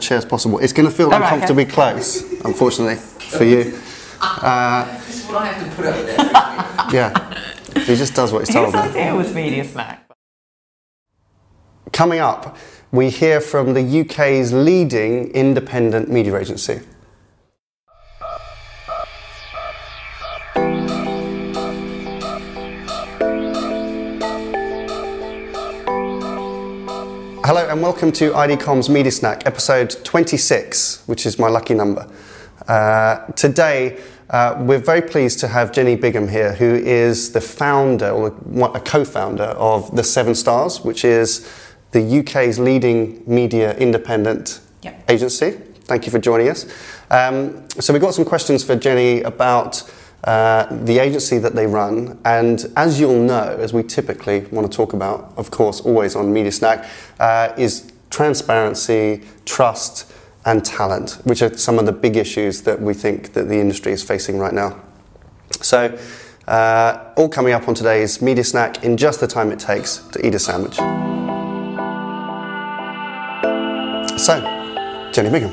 chair as possible. It's going to feel All right, uncomfortably close, unfortunately, for you. Uh, This is what I have to put up with. yeah, he just does what he's told Whose me. idea was Media Snack? Coming up, we hear from the UK's leading independent media agency. Hello and welcome to IDCom's Media Snack, episode 26, which is my lucky number. Uh, today, uh, we're very pleased to have Jenny Biggam here, who is the founder or a co founder of The Seven Stars, which is the UK's leading media independent Yep. agency. Thank you for joining us. Um, so, we've got some questions for Jenny about uh, the agency that they run. And as you'll know, as we typically want to talk about, of course, always on Media Snack, uh, is transparency, trust, and talent, which are some of the big issues that we think that the industry is facing right now. So, uh, all coming up on today's Media Snack in just the time it takes to eat a sandwich. So, Jenny Biggam,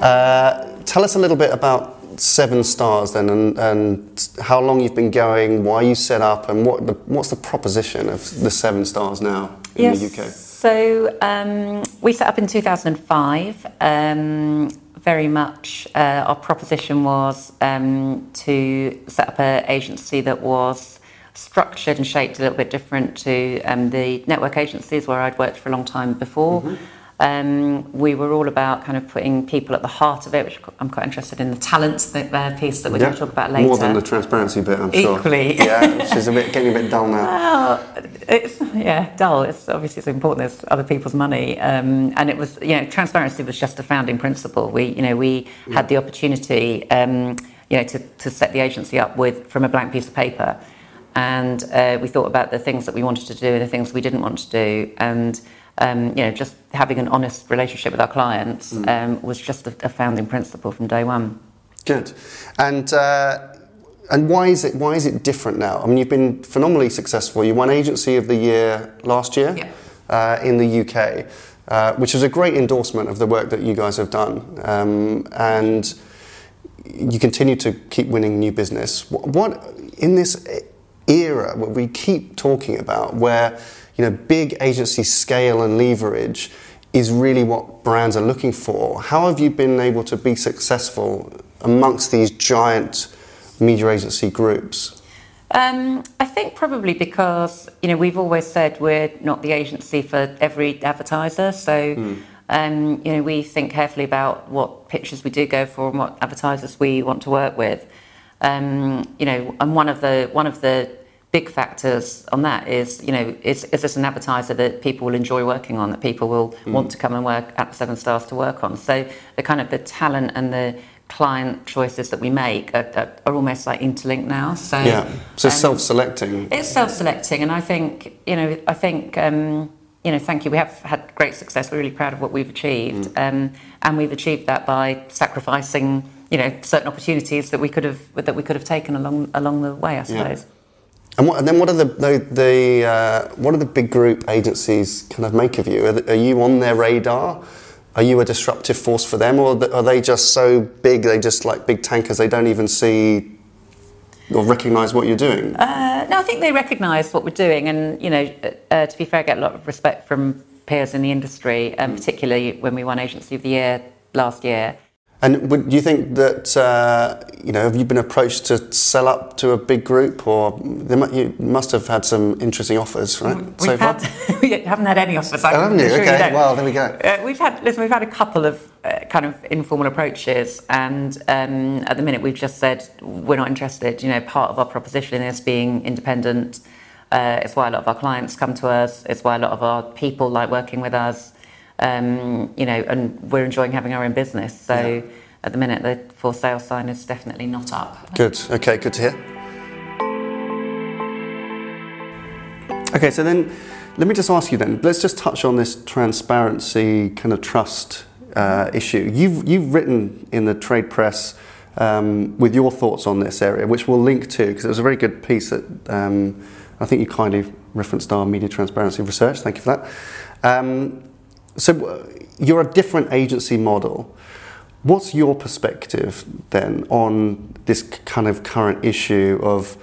uh, tell us a little bit about Seven Stars then, and, and how long you've been going, why you set up, and what the, what's the proposition of the Seven Stars now in yes. the UK? So um, we set up in 2005. Um, very much uh, our proposition was um, to set up an agency that was structured and shaped a little bit different to um, the network agencies where I'd worked for a long time before. Mm-hmm. Um, we were all about kind of putting people at the heart of it, which I'm quite interested in the talent that, uh, piece that we're going to talk about later. More than the transparency bit, I'm sure. Equally. yeah, which is a bit getting a bit dull now. Well, it's yeah, dull. It's obviously it's important. It's other people's money, um, and it was you know transparency was just a founding principle. We you know we had the opportunity um, you know to, to set the agency up with from a blank piece of paper, and uh, we thought about the things that we wanted to do and the things we didn't want to do, and um, you know just having an honest relationship with our clients um, was just a, a founding principle from day one. Good. And uh, and why is it why is it different now? I mean, you've been phenomenally successful. You won Agency of the Year last year Yeah. uh, in the UK, uh, which is a great endorsement of the work that you guys have done. Um, and you continue to keep winning new business. What, what in this era where we keep talking about where you know big agency scale and leverage is really what brands are looking for. How have you been able to be successful amongst these giant media agency groups? Um, I think probably because you know we've always said we're not the agency for every advertiser, so um, you know we think carefully about what pictures we do go for and what advertisers we want to work with. Um, you know, and one of the one of the big factors on that is you know is, is this an advertiser that people will enjoy working on, that people will want to come and work at Seven Stars to work on. So the kind of the talent and the client choices that we make are, are, are almost like interlinked now. So Yeah, so um, self-selecting. it's self-selecting, and I think you know. I think um, you know. Thank you. We have had great success. We're really proud of what we've achieved, um, and we've achieved that by sacrificing you know certain opportunities that we could have that we could have taken along along the way. I suppose. And, what, and then what are the, the, the uh, what are the big group agencies kind of make of you? Are, are you on their radar? Are you a disruptive force for them, or are they just so big they just like big tankers? They don't even see or recognise what you're doing. Uh, no, I think they recognise what we're doing, and you know, uh, to be fair, I get a lot of respect from peers in the industry, um, particularly when we won Agency of the Year last year. And would, do you think that uh, you know have you been approached to sell up to a big group, or mu- you must have had some interesting offers, right? We've so far, we haven't had any offers. I Oh, haven't you? assure Okay, don't. well, there we go. Uh, we've had listen. We've had a couple of uh, kind of informal approaches, and um, at the minute we've just said we're not interested. You know, part of our proposition is being independent. Uh, it's why a lot of our clients come to us. It's why a lot of our people like working with us. Um, you know, and we're enjoying having our own business. So. Yeah. At the minute, the for sale sign is definitely not up. Good. Okay, good to hear. Okay, so then let me just ask you then. Let's just touch on this transparency kind of trust uh, issue. You've you've written in the trade press um, with your thoughts on this area, which we'll link to because it was a very good piece that um, I think you kindly referenced our media transparency research. Thank you for that. Um, so uh, you're a different agency model. What's your perspective then on this kind of current issue of,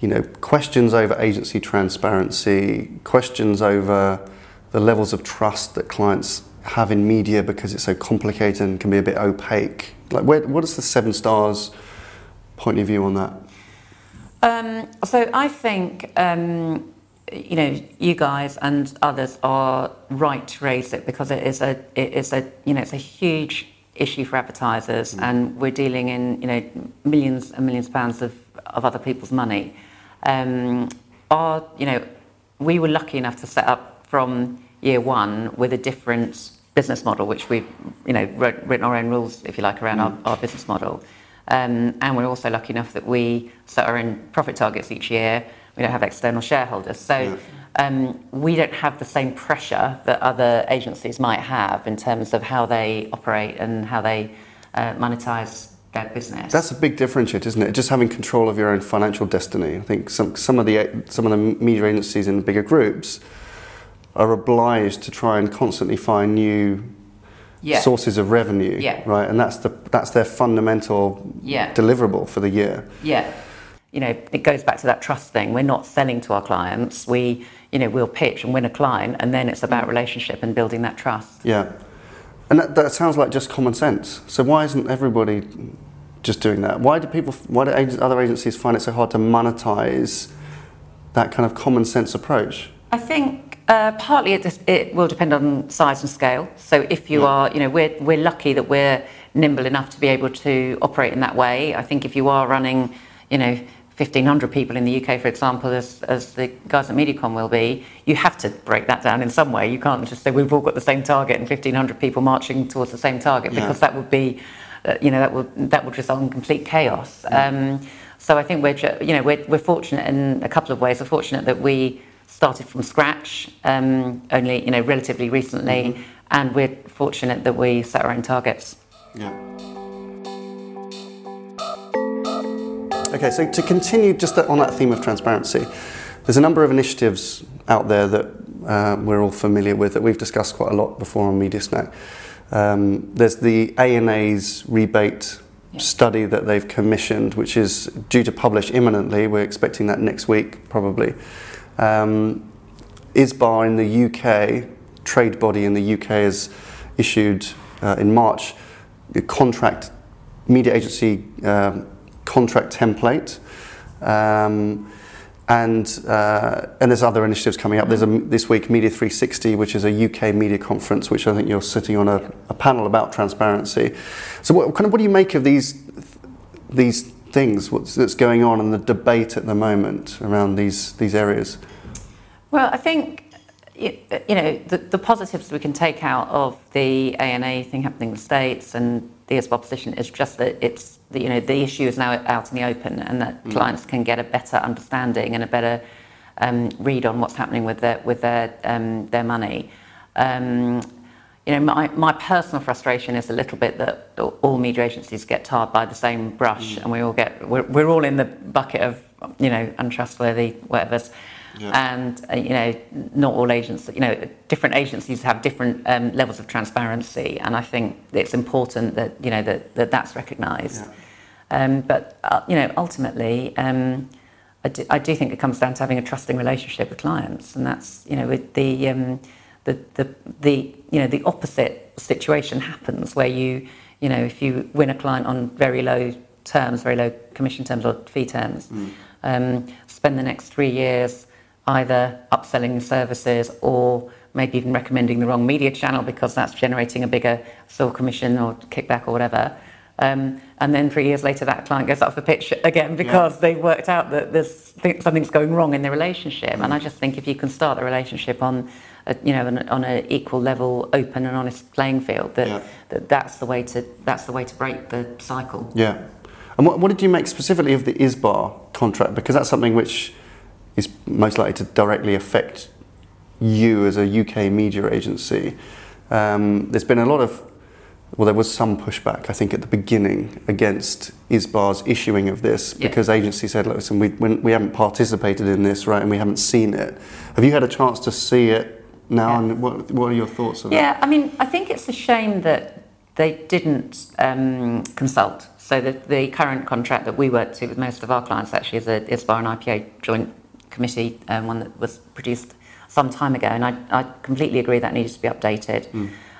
you know, questions over agency transparency, questions over the levels of trust that clients have in media because it's so complicated and can be a bit opaque? Like, where, what is the Seven Stars point of view on that? Um, so I think um, you know you guys and others are right to raise it because it is a it is a you know it's a huge issue for advertisers, mm. and we're dealing in you know millions and millions of pounds of, of other people's money. Um, our, you know, we were lucky enough to set up from year one with a different business model, which we've you know wrote, written our own rules, if you like, around mm. our, our business model. Um, and we're also lucky enough that we set our own profit targets each year. We don't have external shareholders, so. Yeah um, we don't have the same pressure that other agencies might have in terms of how they operate and how they uh, monetize their business. That's a big differentiator, isn't it? Just having control of your own financial destiny. I think some, some of the some of the media agencies in the bigger groups are obliged to try and constantly find new yeah. sources of revenue, yeah. right? And that's the that's their fundamental yeah. deliverable for the year. Yeah. You know, it goes back to that trust thing. We're not selling to our clients. We you know, we'll pitch and win a client, and then it's about relationship and building that trust. Yeah. And that, that sounds like just common sense. So why isn't everybody just doing that? Why do people, why do other agencies find it so hard to monetize that kind of common sense approach? I think uh, partly it, it, will depend on size and scale. So if you yeah. are, you know, we're, we're lucky that we're nimble enough to be able to operate in that way. I think if you are running, you know, 1,500 people in the UK, for example, as, as the guys at Mediacom will be, you have to break that down in some way. You can't just say we've all got the same target and 1,500 people marching towards the same target because yeah. that would be, uh, you know, that would that would result in complete chaos. Yeah. Um, so I think we're, you know, we're, we're fortunate in a couple of ways. We're fortunate that we started from scratch um, only, you know, relatively recently, mm-hmm. and we're fortunate that we set our own targets. Yeah. Okay, so to continue just on that theme of transparency, there's a number of initiatives out there that uh, we're all familiar with that we've discussed quite a lot before on MediaSnack. Um, there's the ANA's rebate yeah. study that they've commissioned, which is due to publish imminently. We're expecting that next week, probably. Um, ISBA in the UK, trade body in the UK, has issued uh, in March a contract media agency um, contract template. Um, and, uh, and there's other initiatives coming up. There's a, this week Media 360, which is a UK media conference, which I think you're sitting on a, a panel about transparency. So, what kind of what do you make of these these things? What's that's going on and the debate at the moment around these these areas? Well, I think you know the, the positives we can take out of the ANA thing happening in the states and the ISBA position is just that it's the, you know the issue is now out in the open and that mm. clients can get a better understanding and a better um, read on what's happening with their with their um, their money. Um, you know, my, my personal frustration is a little bit that all media agencies get tarred by the same brush, mm. and we all get we're, we're all in the bucket of you know untrustworthy whatever's. Yeah. And uh, you know, not all agents, you know, different agencies have different um, levels of transparency, and I think it's important that you know that, that that's recognised. Yeah. Um, but uh, you know, ultimately, um, I, do, I, do, think it comes down to having a trusting relationship with clients, and that's you know, with the um, the, the the you know the opposite situation happens where you you know if you win a client on very low terms, very low commission terms or fee terms, mm. spend the next three years either upselling services or maybe even recommending the wrong media channel because that's generating a bigger sole commission or kickback or whatever. Um, and then three years later, that client goes up for pitch again because yeah. they worked out that there's something's going wrong in the relationship. And I just think if you can start the relationship on, a, you know, an, on an equal level, open and honest playing field, that, yeah. that that's the way to that's the way to break the cycle. Yeah. And what, what did you make specifically of the ISBA contract? Because that's something which is most likely to directly affect you as a UK media agency. Um, there's been a lot of, well, there was some pushback, I think, at the beginning against ISBA's issuing of this yeah. because agencies said, listen, we, we haven't participated in this, right, and we haven't seen it. Have you had a chance to see it now, Yeah. and what what are your thoughts on that? Yeah, I mean, I think it's a shame that they didn't um, consult. So the, the current contract that we work to with most of our clients actually is a ISBA and IPA joint committee, um, one that was produced some time ago, and I, I completely agree that needs to be updated.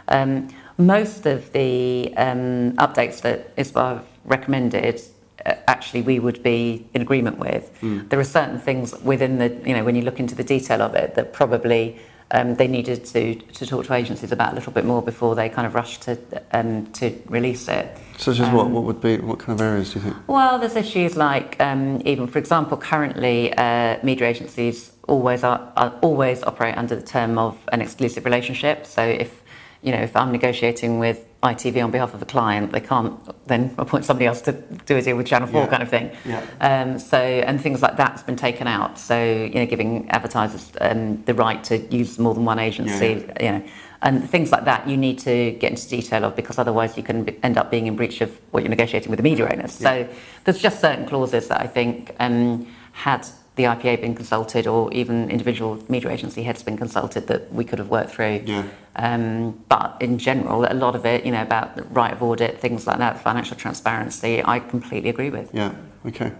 Um, most of the um, updates that ISBA have recommended uh, actually we would be in agreement with. There are certain things within the, you know, when you look into the detail of it, that probably um, they needed to, to talk to agencies about a little bit more before they kind of rushed to, um, to release it. Such as what? What would be? What kind of areas do you think? Well, there's issues like, um, even for example, currently uh, media agencies always are, are always operate under the term of an exclusive relationship. So if you know if I'm negotiating with ITV on behalf of a client, they can't then appoint somebody else to do a deal with Channel Four Yeah. kind of thing. Yeah. Um, so and things like that's been taken out. So you know, giving advertisers um, the right to use more than one agency. You know. And things like that you need to get into detail of because otherwise you can end up being in breach of what you're negotiating with the media owners. So there's just certain clauses that I think um, had the IPA been consulted or even individual media agency heads been consulted that we could have worked through. Yeah. Um, but in general, a lot of it, you know, about the right of audit, things like that, financial transparency, I completely agree with. Yeah. Okay.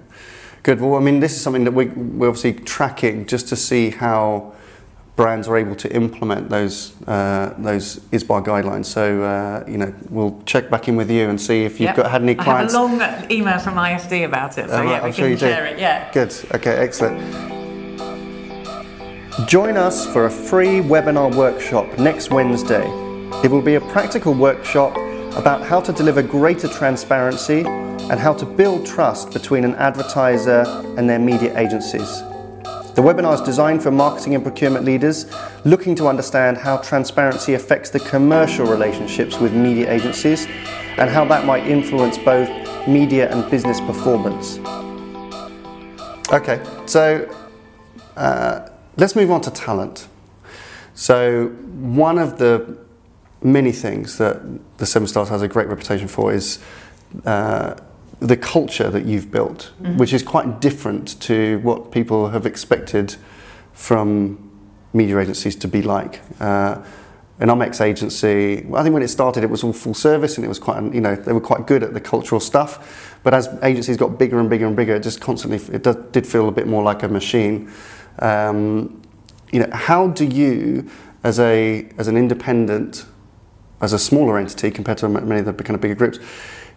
Good. Well, I mean, this is something that we, we're obviously tracking just to see how brands are able to implement those uh, those ISBA guidelines. So, uh, you know, we'll check back in with you and see if you've Yep. got had any clients. I have a long email from ISD about it, so yeah, I'm we sure can you do. share it. Yeah. Good. Okay, excellent. Join us for a free webinar workshop next Wednesday. It will be a practical workshop about how to deliver greater transparency and how to build trust between an advertiser and their media agencies. The webinar is designed for marketing and procurement leaders looking to understand how transparency affects the commercial relationships with media agencies and how that might influence both media and business performance. Okay, so uh, let's move on to talent. So, one of the many things that the Seven Stars has a great reputation for is uh, the culture that you've built, which is quite different to what people have expected from media agencies to be like. Uh, an Omex agency, well, I think when it started, it was all full service and it was quite, you know, they were quite good at the cultural stuff. But as agencies got bigger and bigger and bigger, it just constantly, it does, did feel a bit more like a machine. Um, you know, how do you, as a as an independent, as a smaller entity compared to many of the kind of bigger groups,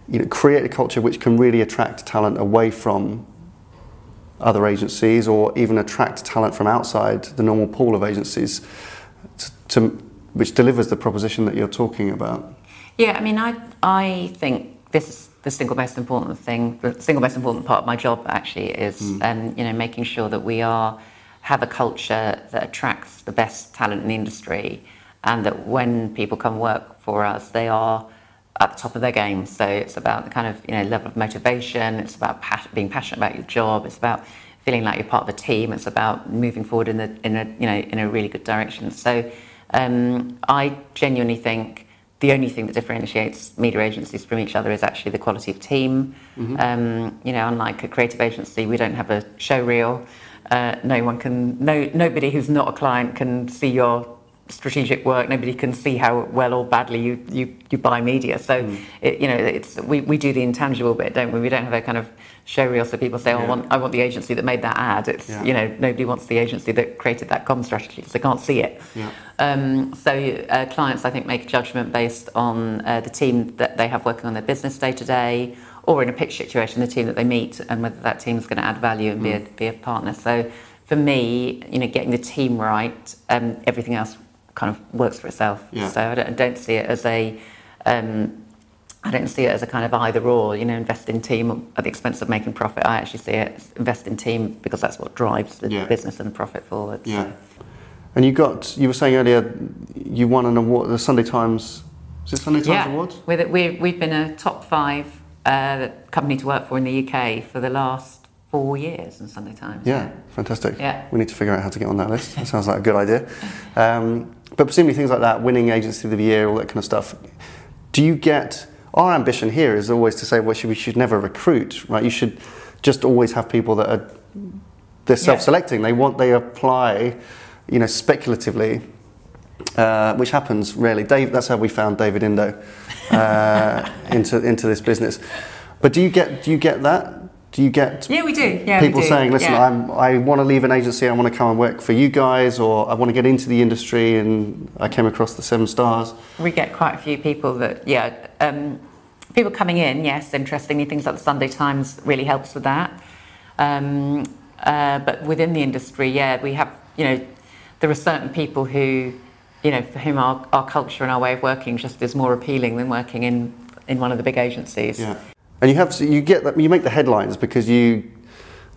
you know, create a culture which can really attract talent away from other agencies or even attract talent from outside the normal pool of agencies to, to which delivers the proposition that you're talking about. Yeah, I mean, I I think this is the single most important thing. The single most important part of my job actually is, um, you know, making sure that we are have a culture that attracts the best talent in the industry, and that when people come work for us, they are at the top of their game. So it's about the kind of you know level of motivation. It's about pas- being passionate about your job. It's about feeling like you're part of a team. It's about moving forward in the in a you know in a really good direction. So um, I genuinely think the only thing that differentiates media agencies from each other is actually the quality of team. Um, you know, unlike a creative agency, we don't have a show reel. Uh, no one can, no, nobody who's not a client can see your strategic work. Nobody can see how well or badly you, you, you buy media. So, it, you know, it's, we, we do the intangible bit, don't we? We don't have a kind of show reel so people say, oh, I, want, I want the agency that made that ad. It's, Yeah. you know, nobody wants the agency that created that com strategy because they can't see it. Yeah. Um, so uh, clients, I think, make a judgment based on uh, the team that they have working on their business day to day, or in a pitch situation, the team that they meet, and whether that team is going to add value and be, a, Mm. be a partner. So for me, you know, getting the team right, um, everything else kind of works for itself. Yeah. So I don't, I don't see it as a um, I don't see it as a kind of either or, you know, invest in team at the expense of making profit. I actually see it as invest in team because that's what drives the Yeah. business and the profit forward. so. Yeah. And you got, you were saying earlier, you won an award, the Sunday Times, is it Sunday Times yeah. Awards? With we, we've been a top five uh, company to work for in the UK for the last four years in Sunday Times. Yeah, fantastic. Yeah. We need to figure out how to get on that list. That sounds like a good idea. Um, but presumably things like that, winning agency of the year, all that kind of stuff. Do you get? Our ambition here is always to say, well, should- we should never recruit, right? You should just always have people that are they're self-selecting. They want they apply, you know, speculatively uh, which happens rarely. Dave, that's how we found David Indo uh, into into this business. But do you get do you get that? Do you get yeah, we do. Yeah, we people do. saying, "Listen, Yeah. I'm, I want to leave an agency. I want to come and work for you guys, or I want to get into the industry." And I came across the Seven Stars. We get quite a few people that, yeah, um, people coming in, yes, interestingly, things like the Sunday Times really helps with that. Um, uh, but within the industry, yeah, we have, you know, there are certain people who, you know, for whom our, our culture and our way of working just is more appealing than working in, in one of the big agencies. Yeah, and you have so you get that you make the headlines because you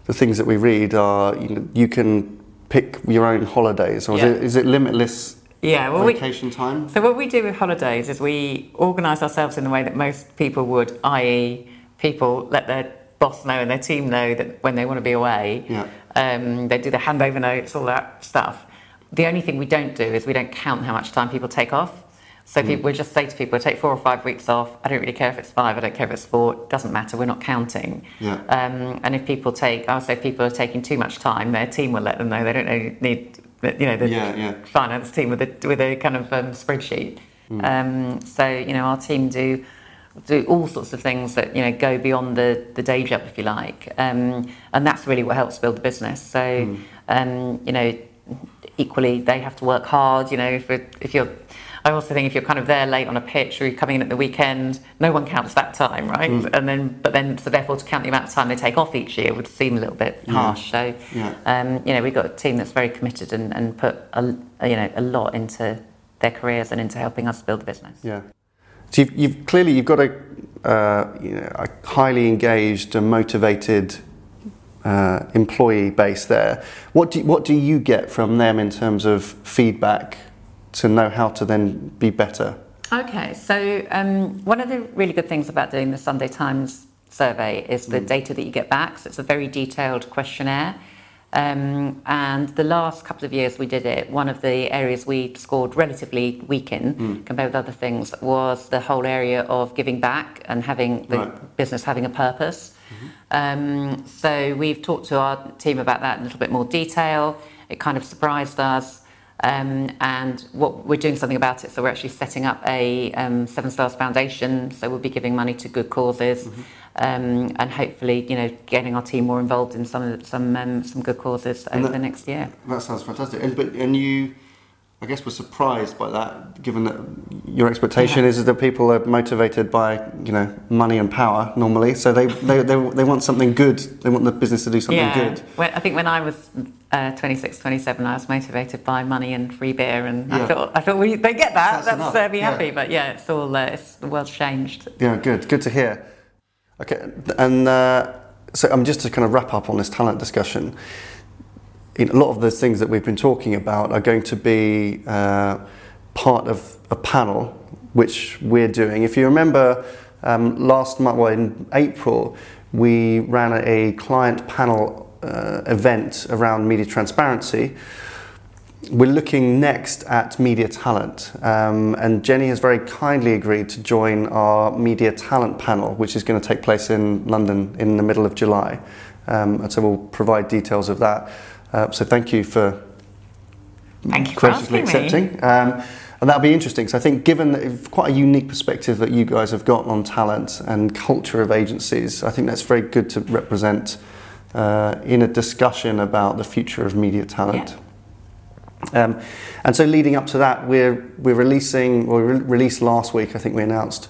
the things that we read are you, know, you can pick your own holidays, or Yeah. is, it, is it limitless Yeah, well, we, vacation time? So what we do with holidays is we organise ourselves in the way that most people would, i.e., people let their boss know and their team know that when they want to be away, Yeah. um, they do the handover notes, all that stuff. The only thing we don't do is we don't count how much time people take off. So people, we just say to people, take four or five weeks off. I don't really care if it's five. I don't care if it's four. It doesn't matter. We're not counting. Yeah. Um, and if people take, I would say if people are taking too much time, their team will let them know. They don't need, you know, the Yeah, yeah. finance team with a with a kind of um, spreadsheet. Um, so you know, our team do do all sorts of things that you know go beyond the the day job, if you like, um, and that's really what helps build the business. So um, you know, equally they have to work hard. You know, if if you're I also think if you're kind of there late on a pitch or you're coming in at the weekend, no one counts that time, right? And then, but then, so therefore, to count the amount of time they take off each year would seem a little bit harsh. So, Yeah. um, you know, we've got a team that's very committed and, and put a, you know a lot into their careers and into helping us build the business. Yeah. So you've, you've clearly you've got a uh, you know a highly engaged and motivated uh, employee base there. What do what do you get from them in terms of feedback to know how to then be better? Okay, so um, one of the really good things about doing the Sunday Times survey is the data that you get back. So it's a very detailed questionnaire. Um, and the last couple of years we did it, one of the areas we scored relatively weak in compared with other things was the whole area of giving back and having the Right. business having a purpose. Um, so we've talked to our team about that in a little bit more detail. It kind of surprised us. Um, and what we're doing something about it. So we're actually setting up a um, Seven Stars Foundation. So we'll be giving money to good causes, um, and hopefully, you know, getting our team more involved in some some um, some good causes over that- the next year. That sounds fantastic. And, but and you, I guess, were surprised by that, given that your expectation is that people are motivated by you know money and power normally. So they they, they, they want something good. They want the business to do something yeah, good. When, I think when I was uh, 26, 27, I was motivated by money and free beer, and Yeah. I thought I thought we they get that. That's That's, uh, be yeah. happy. But yeah, it's all uh, it's the world's changed. Yeah, good. Good to hear. Okay, and uh, so I'm um, just to kind of wrap up on this talent discussion, you know, a lot of the things that we've been talking about are going to be uh, part of a panel which we're doing. If you remember, um, last month, well, in April, we ran a client panel uh, event around media transparency. We're looking next at media talent, um, and Jenny has very kindly agreed to join our media talent panel, which is going to take place in London in the middle of July. Um, and so we'll provide details of that. Uh, so thank you for Thank you for graciously accepting. Um, and that'll be interesting. So I think, given that quite a unique perspective that you guys have got on talent and culture of agencies, I think that's very good to represent uh, in a discussion about the future of media talent. Um, and so, leading up to that, we're we're releasing, or we re- released last week. I think we announced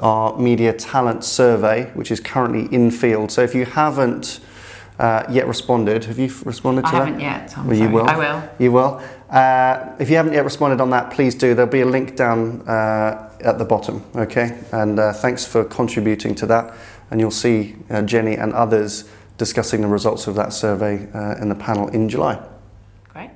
our media talent survey, which is currently in field. So, if you haven't uh, yet responded, have you responded I to that? haven't yet. I'm Well, you will. I will. You will. Uh, if you haven't yet responded on that, please do. There'll be a link down uh, at the bottom. Okay. And uh, thanks for contributing to that. And you'll see uh, Jenny and others discussing the results of that survey uh, in the panel in July. Great.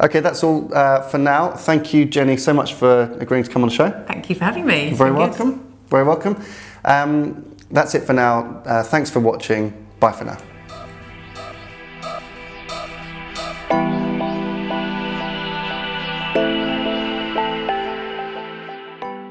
Okay, that's all uh, for now. Thank you, Jenny, so much for agreeing to come on the show. Thank you for having me. It's Very good. welcome. Very welcome. Um, that's it for now. Uh, thanks for watching. Bye for now.